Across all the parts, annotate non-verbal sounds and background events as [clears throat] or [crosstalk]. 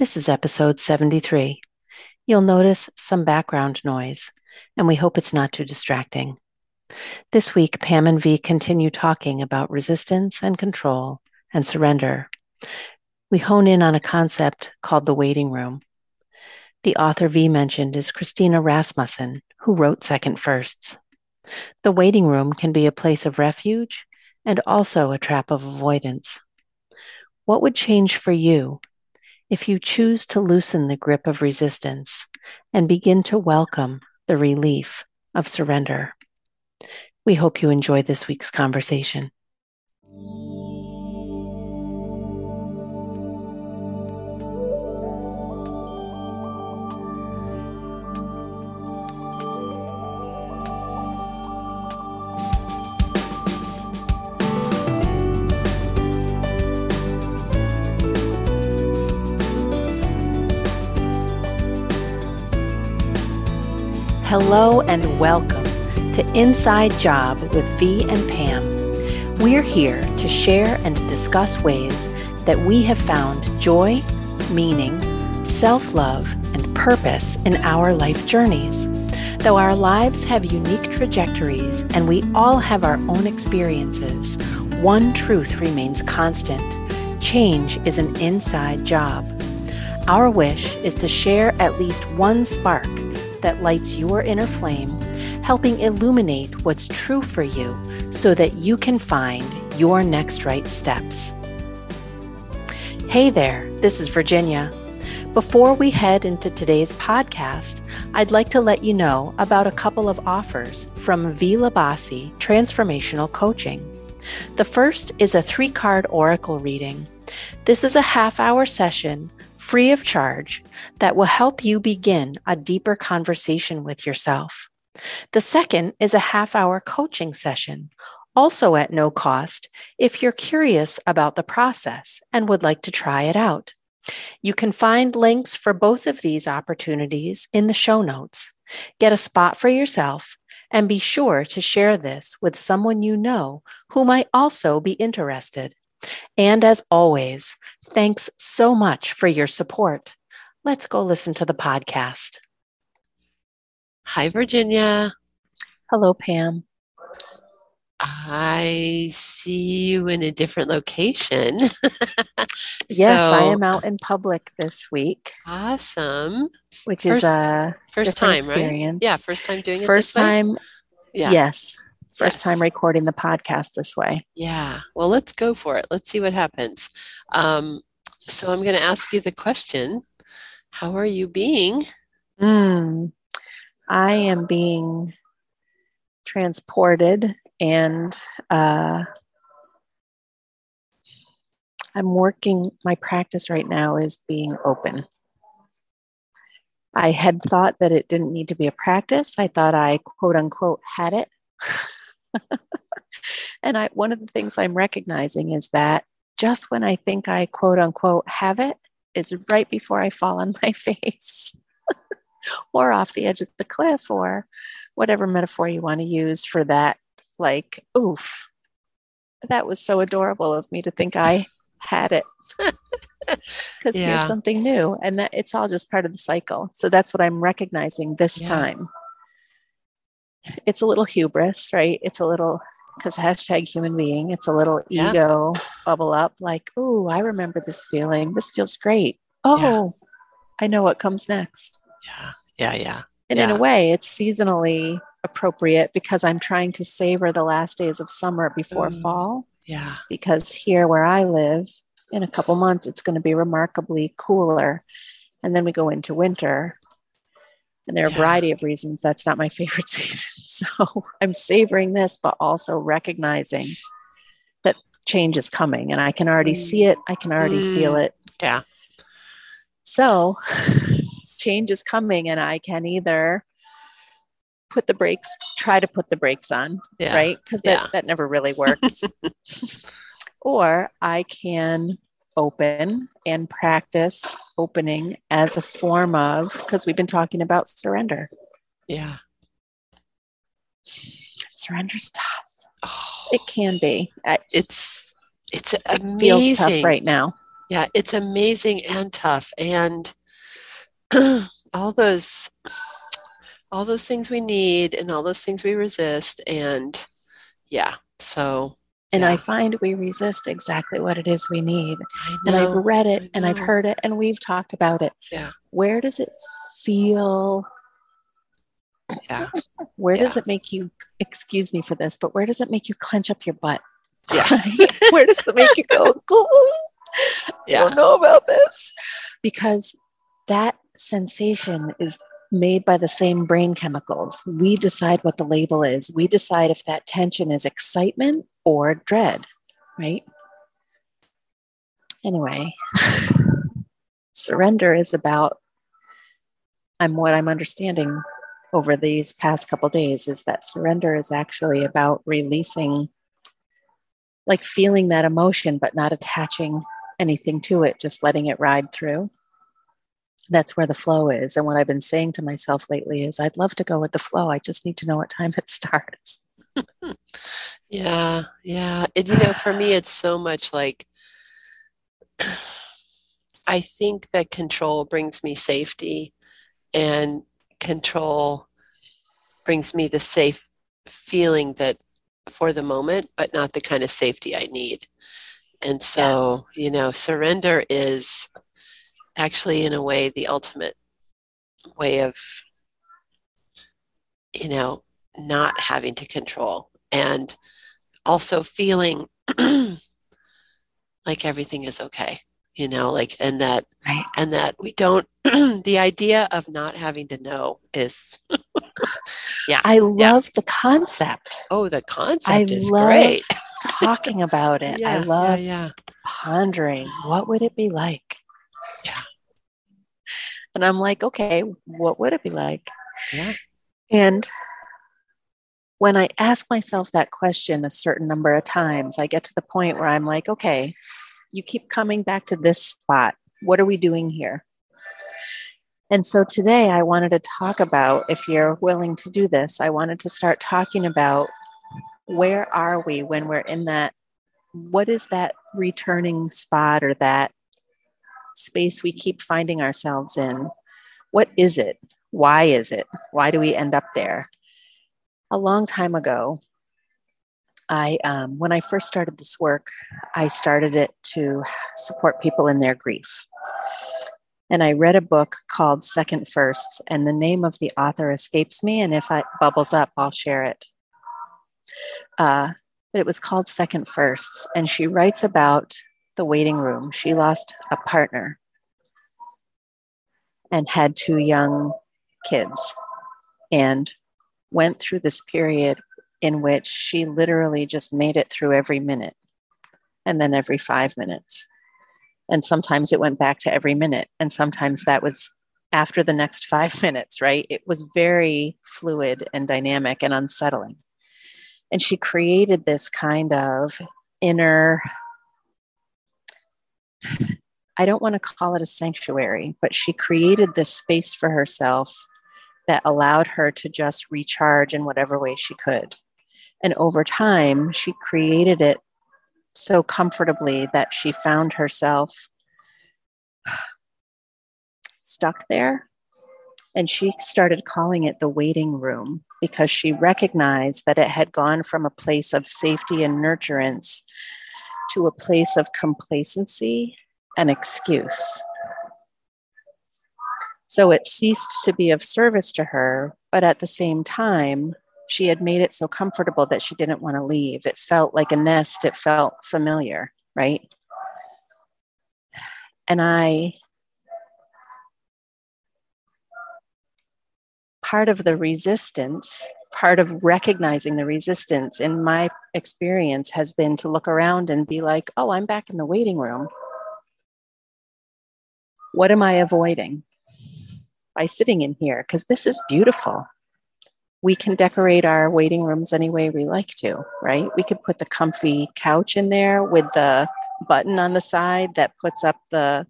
This is episode 73. You'll notice some background noise, and we hope it's not too distracting. This week, Pam and V continue talking about resistance and control and surrender. We hone in on a concept called the waiting room. The author V mentioned is Christina Rasmussen, who wrote Second Firsts. The waiting room can be a place of refuge and also a trap of avoidance. What would change for you if you choose to loosen the grip of resistance and begin to welcome the relief of surrender. We hope you enjoy this week's conversation. Hello and welcome to Inside Job with V and Pam. We're here to share and discuss ways that we have found joy, meaning, self love, and purpose in our life journeys. Though our lives have unique trajectories and we all have our own experiences, one truth remains constant change is an inside job. Our wish is to share at least one spark that lights your inner flame, helping illuminate what's true for you so that you can find your next right steps. Hey there, this is Virginia. Before we head into today's podcast, I'd like to let you know about a couple of offers from V. Labasi Transformational Coaching. The first is a three card oracle reading. This is a half hour session free of charge that will help you begin a deeper conversation with yourself. The second is a half hour coaching session, also at no cost if you're curious about the process and would like to try it out. You can find links for both of these opportunities in the show notes. Get a spot for yourself and be sure to share this with someone you know who might also be interested. And as always, thanks so much for your support. Let's go listen to the podcast. Hi, Virginia. Hello, Pam. I see you in a different location. [laughs] yes, so, I am out in public this week. Awesome. Which first, is a first time, experience. right? Yeah, first time doing it. First time. Yeah. Yes. First yes. time recording the podcast this way. Yeah. Well, let's go for it. Let's see what happens. Um, so I'm going to ask you the question How are you being? Mm, I am being transported and uh, I'm working, my practice right now is being open. I had thought that it didn't need to be a practice. I thought I quote unquote had it. [laughs] [laughs] and I one of the things I'm recognizing is that just when I think I quote unquote have it is right before I fall on my [laughs] face [laughs] or off the edge of the cliff or whatever metaphor you want to use for that like oof that was so adorable of me to think I had it because yeah. here's something new and that it's all just part of the cycle so that's what i'm recognizing this yeah. time it's a little hubris, right? It's a little because hashtag human being, it's a little yeah. ego bubble up like, oh, I remember this feeling. This feels great. Oh, yeah. I know what comes next. Yeah. Yeah. Yeah. And yeah. in a way, it's seasonally appropriate because I'm trying to savor the last days of summer before mm. fall. Yeah. Because here where I live, in a couple months, it's going to be remarkably cooler. And then we go into winter. And there are yeah. a variety of reasons that's not my favorite [laughs] season. So I'm savoring this, but also recognizing that change is coming and I can already see it. I can already mm. feel it. Yeah. So [sighs] change is coming and I can either put the brakes, try to put the brakes on, yeah. right? Because that, yeah. that never really works. [laughs] or I can open and practice opening as a form of, because we've been talking about surrender. Yeah surrender stuff. Oh, it can be. It's it's it amazing. feels tough right now. yeah, it's amazing and tough. And [clears throat] all those all those things we need and all those things we resist and yeah so and yeah. I find we resist exactly what it is we need. And I've read it and I've heard it and we've talked about it. Yeah. Where does it feel? Yeah. Where does it make you, excuse me for this, but where does it make you clench up your butt? Yeah. [laughs] where does it make you go, [laughs] I don't know about this? Because that sensation is made by the same brain chemicals. We decide what the label is. We decide if that tension is excitement or dread, right? Anyway, [sighs] surrender is about I'm what I'm understanding over these past couple days is that surrender is actually about releasing like feeling that emotion but not attaching anything to it, just letting it ride through that's where the flow is. And what I've been saying to myself lately is I'd love to go with the flow. I just need to know what time it [laughs] starts. [laughs] Yeah, yeah. You know, for me, it's so much like [clears throat] I think that control brings me safety, and control brings me the safe feeling that for the moment, but not the kind of safety I need. And so, you know, surrender is actually, in a way, the ultimate way of, you know, not having to control and also feeling [clears throat] like everything is okay you know like and that Right. and that we don't [clears throat] the idea of not having to know is [laughs] yeah I love the concept. oh the concept I is love great [laughs] talking about it. I love yeah, yeah. pondering what would it be like? Yeah. And I'm like, okay, what would it be like? Yeah. And when I ask myself that question a certain number of times, I get to the point where I'm like, okay, you keep coming back to this spot. What are we doing here? And so today I wanted to talk about, if you're willing to do this, I wanted to start talking about where are we when we're in that, what is that returning spot or that space we keep finding ourselves in? What is it? Why is it? Why do we end up there? A long time ago, I, um, when I first started this work, I started it to support people in their grief. And I read a book called Second Firsts, and the name of the author escapes me. And if it bubbles up, I'll share it. Uh, but it was called Second Firsts, and she writes about the waiting room. She lost a partner and had two young kids, and went through this period in which she literally just made it through every minute and then every five minutes. And sometimes it went back to every minute, and sometimes that was after the next five [laughs] minutes, right? It was very fluid and dynamic and unsettling. And she created this kind of inner, I don't want to call it a sanctuary, but she created this space for herself that allowed her to just recharge in whatever way she could. And over time, she created it so comfortably that she found herself stuck there. And she started calling it the waiting room because she recognized that it had gone from a place of safety and nurturance to a place of complacency and excuse. So it ceased to be of service to her, but at the same time, she had made it so comfortable that she didn't want to leave. It felt like a nest, it felt familiar, right? And I, part of the resistance, part of recognizing the resistance in my experience has been to look around and be like, oh, I'm back in the waiting room. What am I avoiding by sitting in here? Because this is beautiful we can decorate our waiting rooms any way we like to, right? We could put the comfy couch in there with the button on the side that puts up the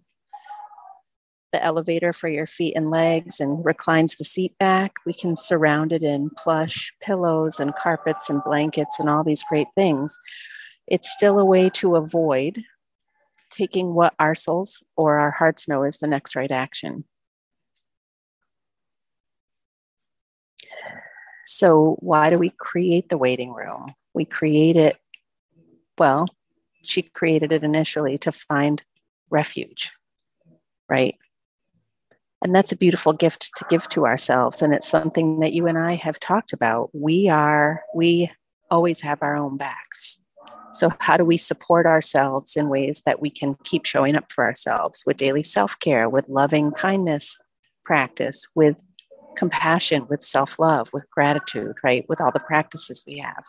the elevator for your feet and legs and reclines the seat back. We can surround it in plush pillows and carpets and blankets and all these great things. It's still a way to avoid taking what our souls or our hearts know is the next right action. So, why do we create the waiting room? We create it, well, she created it initially to find refuge, right? And that's a beautiful gift to give to ourselves. And it's something that you and I have talked about. We are, we always have our own backs. So, how do we support ourselves in ways that we can keep showing up for ourselves with daily self care, with loving kindness practice, with compassion, with self love, with gratitude, right? With all the practices we have.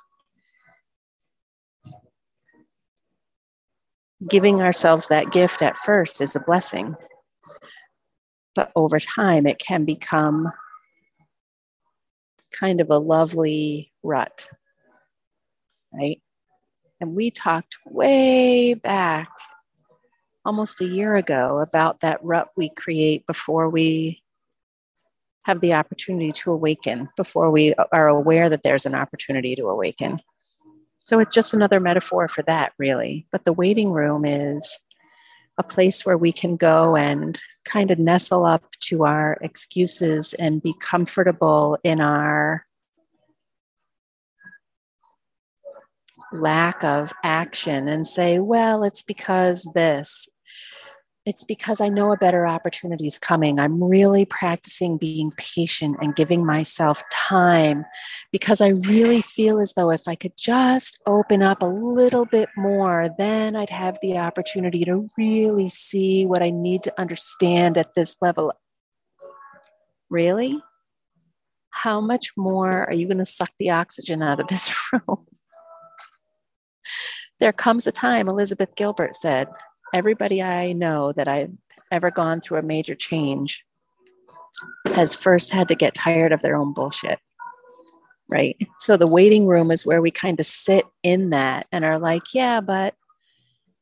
Giving ourselves that gift at first is a blessing. But over time, it can become kind of a lovely rut, right? And we talked way back, almost a year ago, about that rut we create before we have the opportunity to awaken, before we are aware that there's an opportunity to awaken. So it's just another metaphor for that, really. But the waiting room is a place where we can go and kind of nestle up to our excuses and be comfortable in our lack of action and say, well, it's because this. It's because I know a better opportunity is coming. I'm really practicing being patient and giving myself time because I really feel as though if I could just open up a little bit more, then I'd have the opportunity to really see what I need to understand at this level. Really? How much more are you going to suck the oxygen out of this [laughs] room? There comes a time, Elizabeth Gilbert said, everybody I know that I've ever gone through a major change has first had to get tired of their own bullshit. Right. So the waiting room is where we kind of sit in that and are like, yeah, but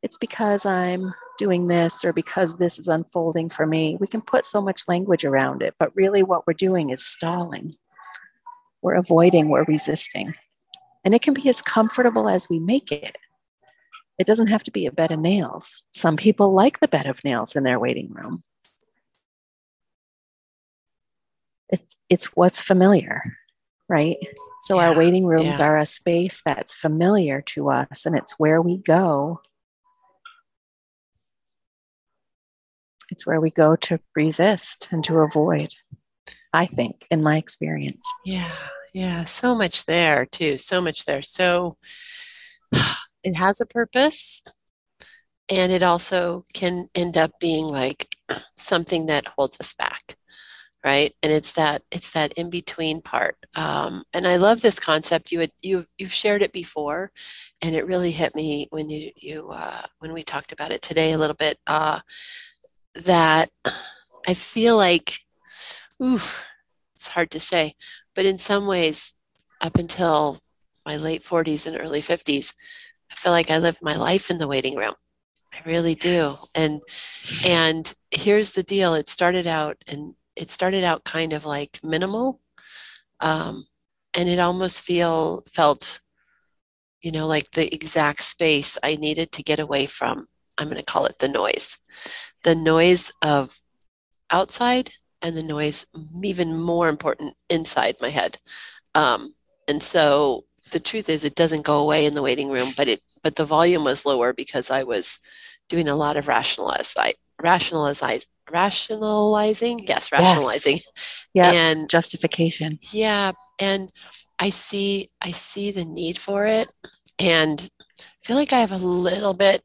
it's because I'm doing this or because this is unfolding for me. We can put so much language around it, but really what we're doing is stalling. We're avoiding, we're resisting. And it can be as comfortable as we make it. It doesn't have to be a bed of nails. Some people like the bed of nails in their waiting room. It's, it's what's familiar, right? So yeah, our waiting rooms yeah. are a space that's familiar to us and it's where we go. It's where we go to resist and to avoid, I think, in my experience. Yeah, yeah, so much there too. So much there. So [sighs] it has a purpose and it also can end up being like [clears throat] something that holds us back right? And it's that it's that in between part. Um, and i love this concept. You had you've you've shared it before and it really hit me when you you uh, when we talked about it today a little bit uh, that i feel like ooh it's hard to say but in some ways up until my late 40s and early 50s I feel like I lived my life in the waiting room. I really do. Yes. And and here's the deal. It started out and it started out kind of like minimal. Um, and it almost feel felt, you know, like the exact space I needed to get away from. I'm going to call it the noise, the noise of outside and the noise even more important inside my head. Um, and so the truth is it doesn't go away in the waiting room, but it but the volume was lower because I was doing a lot of rationalize rationalize rationalizing? Yes rationalizing. Yes. yeah and justification. Yeah and i see i see the need for it and I feel like i have a little bit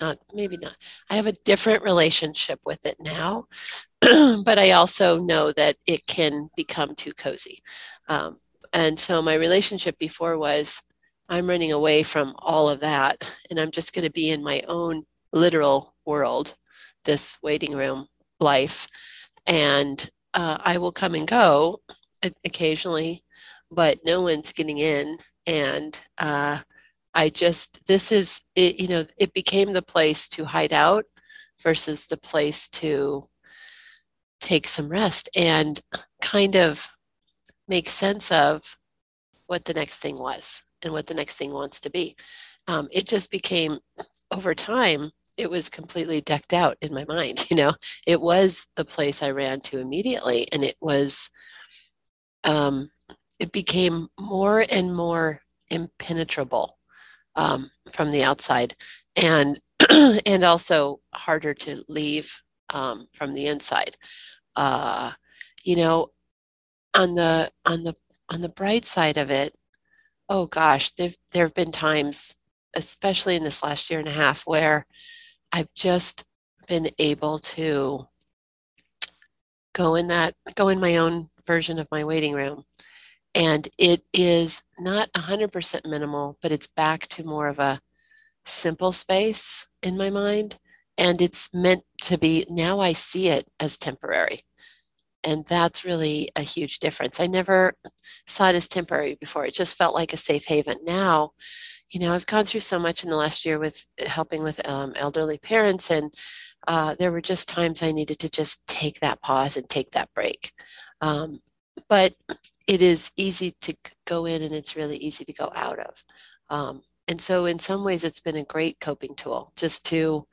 not maybe not i have a different relationship with it now [clears throat] but i also know that it can become too cozy. Um, and so my relationship before was I'm running away from all of that and I'm just going to be in my own literal world, this waiting room life. And uh, I will come and go occasionally, but no one's getting in. And uh, I just, this is, it, you know, it became the place to hide out versus the place to take some rest and kind of make sense of what the next thing was and what the next thing wants to be. Um, it just became over time it was completely decked out in my mind [laughs] you know it was the place i ran to immediately and it was um, it became more and more impenetrable um, from the outside and [clears throat] and also harder to leave um, from the inside uh, you know on the on the on the bright side of it oh gosh there there have been times especially in this last year and a half where i've just been able to go in that go in my own version of my waiting room. And it is not 100% minimal but it's back to more of a simple space in my mind. And it's meant to be now i see it as temporary and that's really a huge difference. I never saw it as temporary before. It just felt like a safe haven. Now you know i've gone through so much in the last year with helping with um, elderly parents and uh, there were just times i needed to just take that pause and take that break. Um, but it is easy to go in and it's really easy to go out of. Um, and so in some ways it's been a great coping tool just to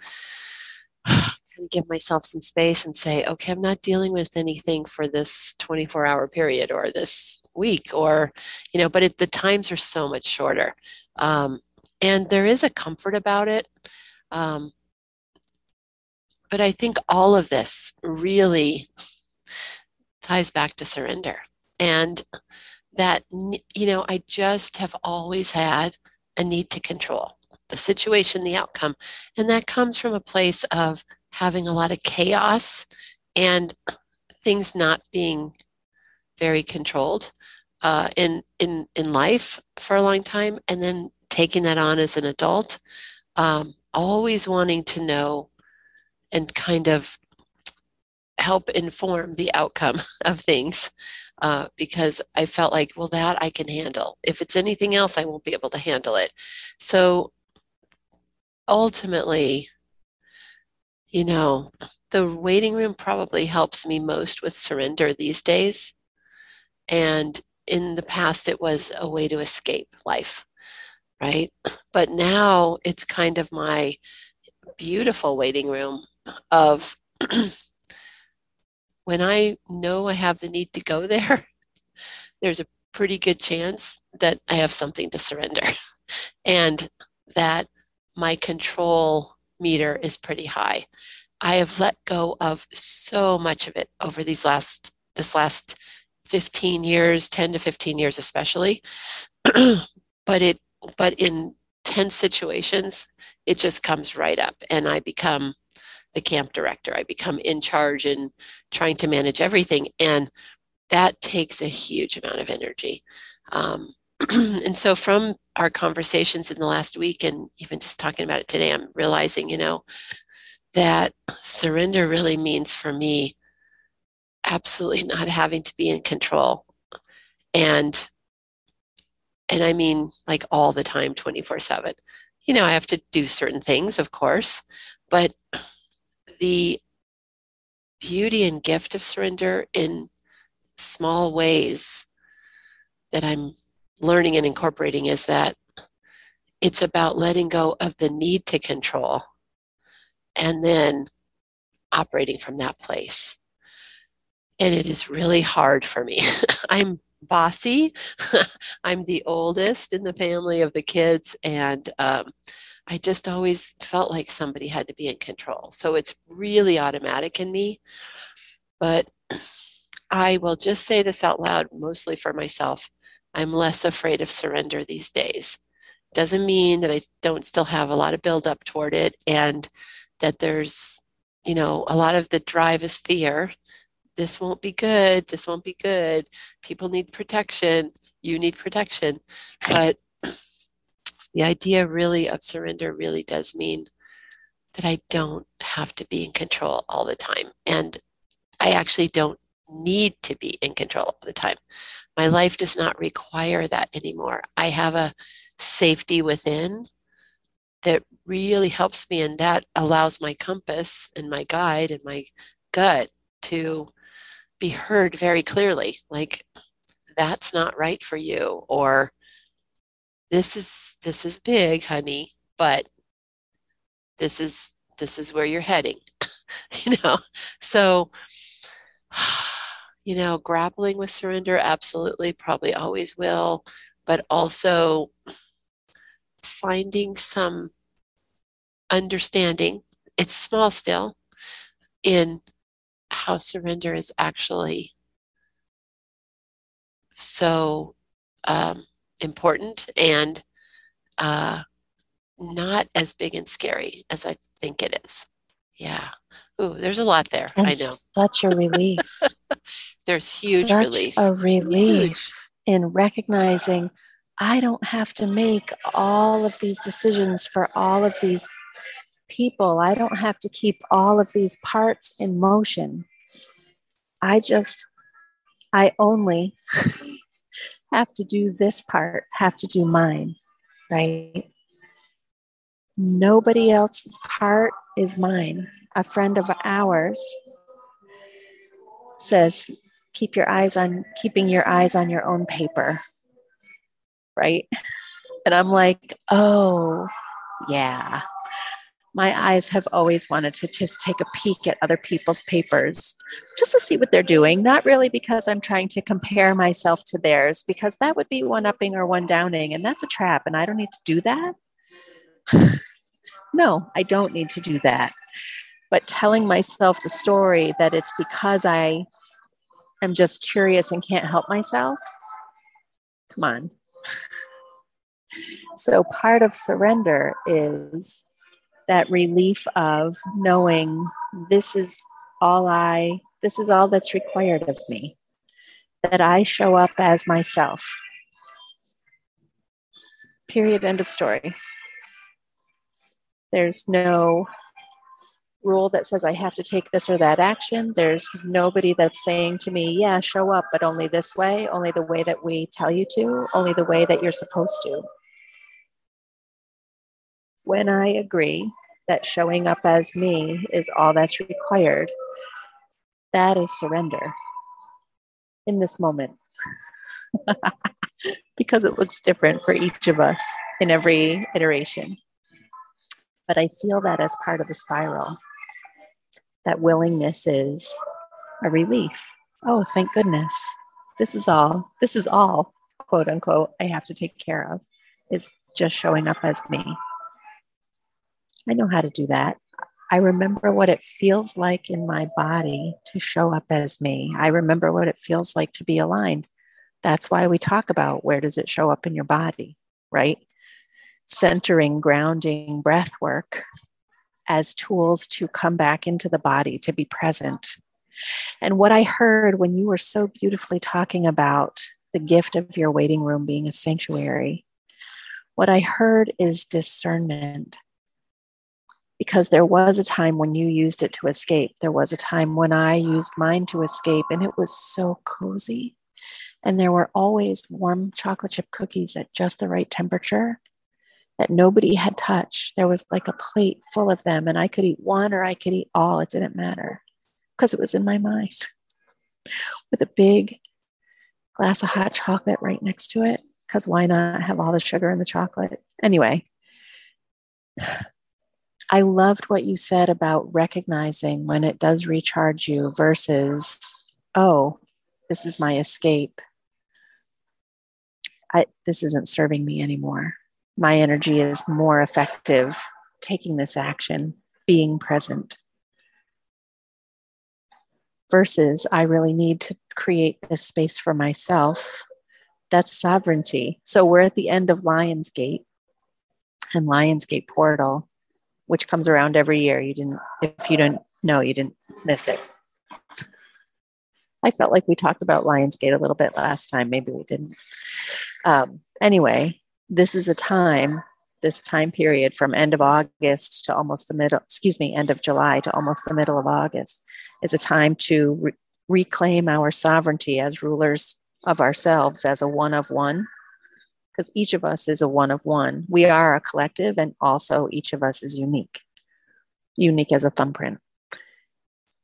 kind of give myself some space and say okay i'm not dealing with anything for this 24 hour period or this week or you know but it, the times are so much shorter um, and there is a comfort about it um, but i think all of this really ties back to surrender and that you know i just have always had a need to control the situation, the outcome. And that comes from a place of having a lot of chaos and things not being very controlled uh, in, in, in life for a long time. And then taking that on as an adult, um, always wanting to know and kind of help inform the outcome [laughs] of things uh, because I felt like, well, that I can handle. If it's anything else, I won't be able to handle it. So ultimately, you know, the waiting room probably helps me most with surrender these days. And in the past, it was a way to escape life, right? But now it's kind of my beautiful waiting room of [clears throat] when I know I have the need to go there, [laughs] there's a pretty good chance that I have something to surrender [laughs] and that my control meter is pretty high. I have let go of so much of it over these last this last 15 years, 10 to 15 years especially. [clears throat] but it but in tense situations, it just comes right up and I become the camp director. I become in charge and trying to manage everything. And that takes a huge amount of energy. Um, [clears throat] and so, from our conversations in the last week and even just talking about it today, I'm realizing, you know, that surrender really means for me absolutely [laughs] not having to be in control. And and I mean like all the time 24/7. You know, I have to do certain things, of course, but the beauty and gift of surrender in small ways that I'm learning and incorporating is that it's about letting go of the need to control and then operating from that place. And it is really hard for me. [laughs] I'm bossy. [laughs] I'm the oldest in the family of the kids, and um, I just always felt like somebody had to be in control. So it's really automatic in me. But [clears throat] I will just say this out loud, mostly for myself. I'm less afraid of surrender these days. Doesn't mean that I don't still have a lot of build up toward it and that there's, you know, a lot of the drive is fear. This won't be good. This won't be good. People need protection. You need protection. But [clears throat] the idea really of surrender really does mean that I don't have to be in control all the time. And I actually don't need to be in control all the time. My life does not require that anymore. I have a safety within that really helps me, and that allows my compass and my guide and my gut to be heard very clearly. Like, that's not right for you, or this is this is big honey but this is this is where you're heading. [laughs] you know, so, you know, grappling with surrender, absolutely, probably always will, but also finding some understanding, it's small still, in how surrender is actually so um, important and uh, not as big and scary as I think it is. Yeah. Ooh, there's a lot there. And I know. Such a relief. [laughs] [laughs] there's huge such relief. A relief Huge. in recognizing I don't have to make all of these decisions for all of these people. I don't have to keep all of these parts in motion. I just, I only [laughs] have to do this part, have to do mine, right? Nobody else's part is mine. A friend of ours says, keep your eyes on keeping your eyes on your own paper. Right? And I'm like, oh, yeah. My eyes have always wanted to just take a peek at other people's papers just to see what they're doing. Not really because I'm trying to compare myself to theirs, because that would be one upping or one downing. And that's a trap. And I don't need to do that. [laughs] no, I don't need to do that. But telling myself the story that it's because I am just curious and can't help myself, come on. [laughs] So, part of surrender is that relief of knowing this is all I, this is all that's required of me, that I show up as myself. Period. End of story. There's no rule that says I have to take this or that action. There's nobody that's saying to me, yeah, show up, but only this way, only the way that we tell you to, only the way that you're supposed to. When I agree that showing up as me is all that's required, that is surrender in this moment. [laughs] because it looks different for each of us in every iteration. But I feel that as part of the spiral that willingness is a relief. Oh, thank goodness. This is all, this is all, quote unquote, I have to take care of, is just showing up as me. I know how to do that. I remember what it feels like in my body to show up as me. I remember what it feels like to be aligned. That's why we talk about where does it show up in your body, right? Centering, grounding, breath work as tools to come back into the body, to be present. And what I heard when you were so beautifully talking about the gift of your waiting room being a sanctuary, what I heard is discernment. Because there was a time when you used it to escape. There was a time when I used mine to escape, and it was so cozy. And there were always warm chocolate chip cookies at just the right temperature that nobody had touched. There was like a plate full of them, and I could eat one or I could eat all. It didn't matter because it was in my mind with a big glass of hot chocolate right next to it. Because why not have all the sugar in the chocolate? Anyway, I loved what you said about recognizing when it does recharge you versus, oh, this is my escape. I, this isn't serving me anymore my energy is more effective taking this action, being present. Versus, I really need to create this space for myself. That's sovereignty. So we're at the end of Lionsgate and Lionsgate Portal, which comes around every year. You didn't, if you don't know, you didn't miss it. I felt like we talked about Lionsgate a little bit last time. Maybe we didn't. Um, anyway, this is a time this time period from end of august to almost the middle excuse me end of july to almost the middle of august is a time to re- reclaim our sovereignty as rulers of ourselves as a one of one. Because each of us is a one of one. We are a collective and also each of us is unique unique as a thumbprint.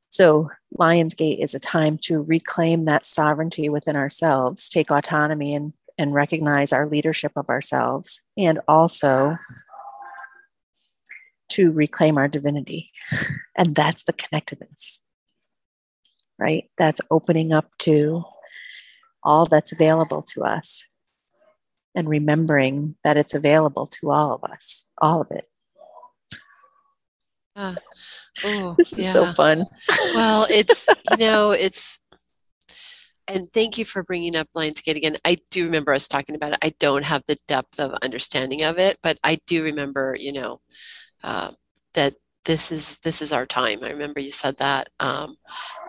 So lionsgate is a time to reclaim that sovereignty within ourselves take autonomy and and recognize our leadership of ourselves and also to reclaim our divinity. And that's the connectedness, right? That's opening up to all that's available to us and remembering that it's available to all of us, all of it. Uh, oh, [laughs] this is yeah. so fun. well, it's, you know, it's, and thank you for bringing up Lionsgate again. I do remember us talking about it. I don't have the depth of understanding of it, but I do remember, you know, uh, that this is this is our time. I remember you said that, um,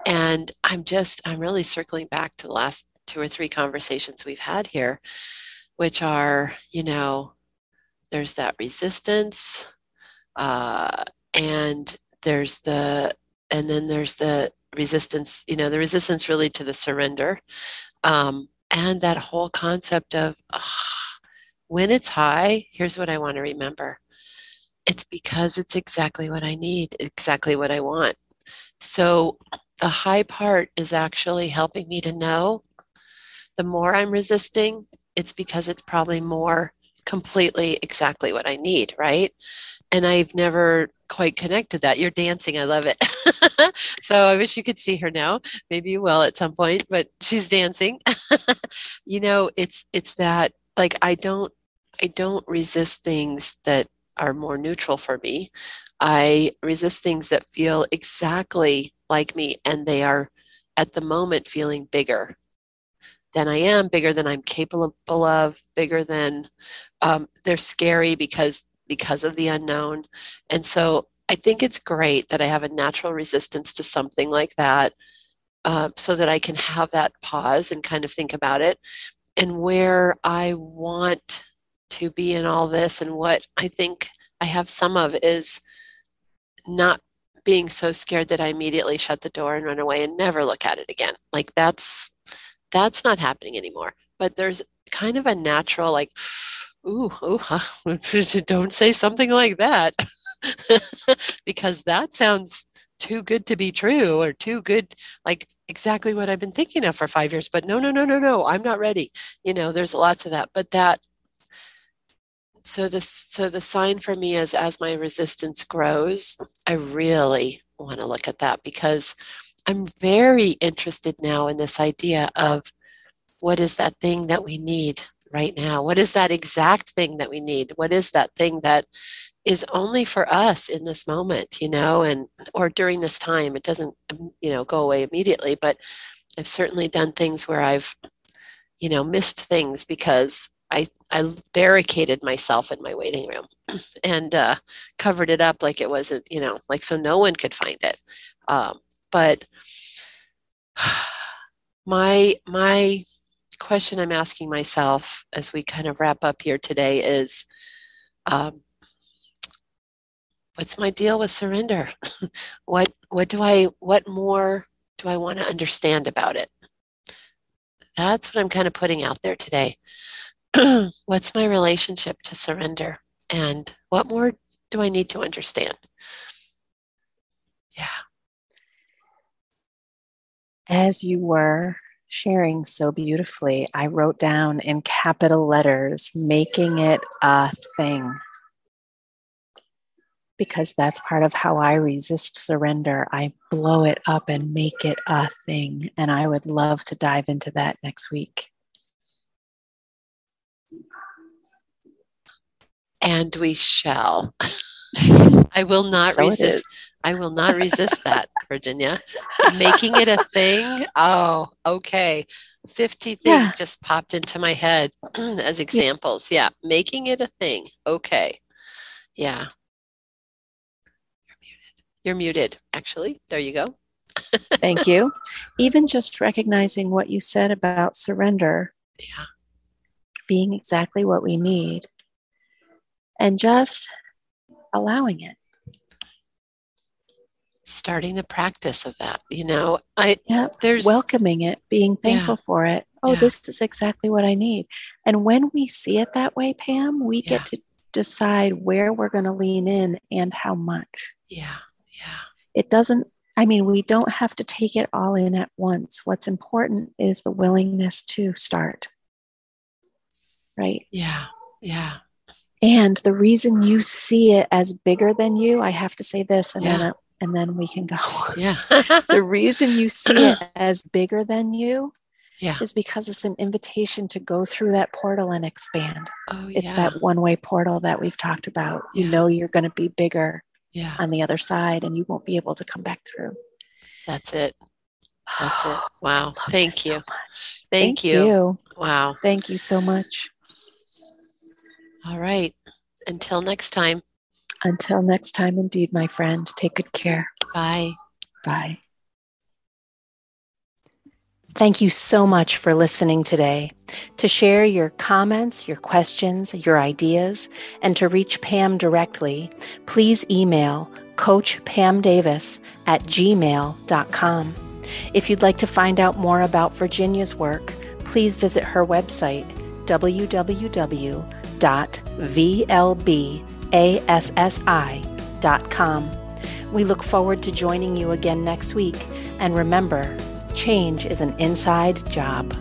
and I'm just I'm really circling back to the last two or three conversations we've had here, which are, you know, there's that resistance, uh, and there's the and then there's the resistance, you know, the resistance really to the surrender. Um, and that whole concept of oh, when it's high, here's what I want to remember it's because it's exactly what I need, exactly what I want. So the high part is actually helping me to know the more I'm resisting, it's because it's probably more completely exactly what I need, right? And I've never quite connected that. You're dancing. I love it. [laughs] so I wish you could see her now. Maybe you will at some point, but she's dancing. [laughs] you know, it's it's that like I don't I don't resist things that are more neutral for me. I resist things that feel exactly like me and they are at the moment feeling bigger than I am, bigger than I'm capable of, bigger than um, they're scary because because of the unknown. And so I think it's great that I have a natural resistance to something like that uh, so that I can have that pause and kind of think about it and where I want to be in all this and what I think I have some of is not being so scared that I immediately shut the door and run away and never look at it again. Like that's that's not happening anymore. But there's kind of a natural like ooh, ooh, [laughs] [laughs] don't say something like that. [laughs] because that sounds too good to be true or too good like exactly what I've been thinking of for 5 years but no no no no no I'm not ready you know there's lots of that but that so this so the sign for me is as my resistance grows I really want to look at that because I'm very interested now in this idea of what is that thing that we need right now? What is that exact thing that we need? What is that thing that is only for us in this moment, you know, and or during this time? It doesn't, um, you know, go away immediately, but I've certainly done things where I've, you know, missed things because I I barricaded myself in my waiting room [clears throat] and uh, covered it up like it wasn't, you know, like so no one could find it. Um, but [sighs] my my question I'm asking myself as we kind of wrap up here today is um, what's my deal with surrender? [laughs] what what do I what more do I want to understand about it? That's what I'm kind of putting out there today. [clears throat] what's my relationship to surrender? And what more do I need to understand? Yeah. As you were sharing so beautifully, I wrote down in capital letters, making it a thing. Because that's part of how I resist surrender. I blow it up and make it a thing. And I would love to dive into that next week. And we shall. [laughs] I will not so resist. I will not resist [laughs] that, Virginia. Making it a thing. Oh, okay. 50 things yeah. just popped into my head [clears throat] as examples. Yeah. Making it a thing. Okay. Yeah. You're muted. You're muted, actually. There you go. Thank you. Even just recognizing what you said about surrender. Yeah. Being exactly what we need. And just allowing it. Starting the practice of that you know i yeah there's welcoming it being thankful yeah, for it. Oh yeah. this is exactly what i need. And when we see it that way pam we yeah. get to decide where we're going to lean in and how much. Yeah yeah. It doesn't i mean we don't have to take it all in at once. What's important is the willingness to start. Right? Yeah yeah And the reason you see it as bigger than you, I have to say this and Yeah. then and then we can go. Yeah. [laughs] the reason you see it [clears throat] as bigger than you yeah. is because it's an invitation to go through that portal and expand. Oh, It's yeah. that one way portal that we've talked about. You know you're going to be bigger yeah. on the other side and you won't be able to come back through. That's it. That's it. [gasps] Wow. Thank you. So much. Thank you. Wow. Thank you so much. All right. Until next time. Until next time, indeed, my friend, take good care. Bye. Bye. Thank you so much for listening today. To share your comments, your questions, your ideas, and to reach Pam directly, please email Coach Pam Davis at gmail.com. If you'd like to find out more about Virginia's work, please visit her website, www.vlbassi.com. We look forward to joining you again next week. And remember, change is an inside job.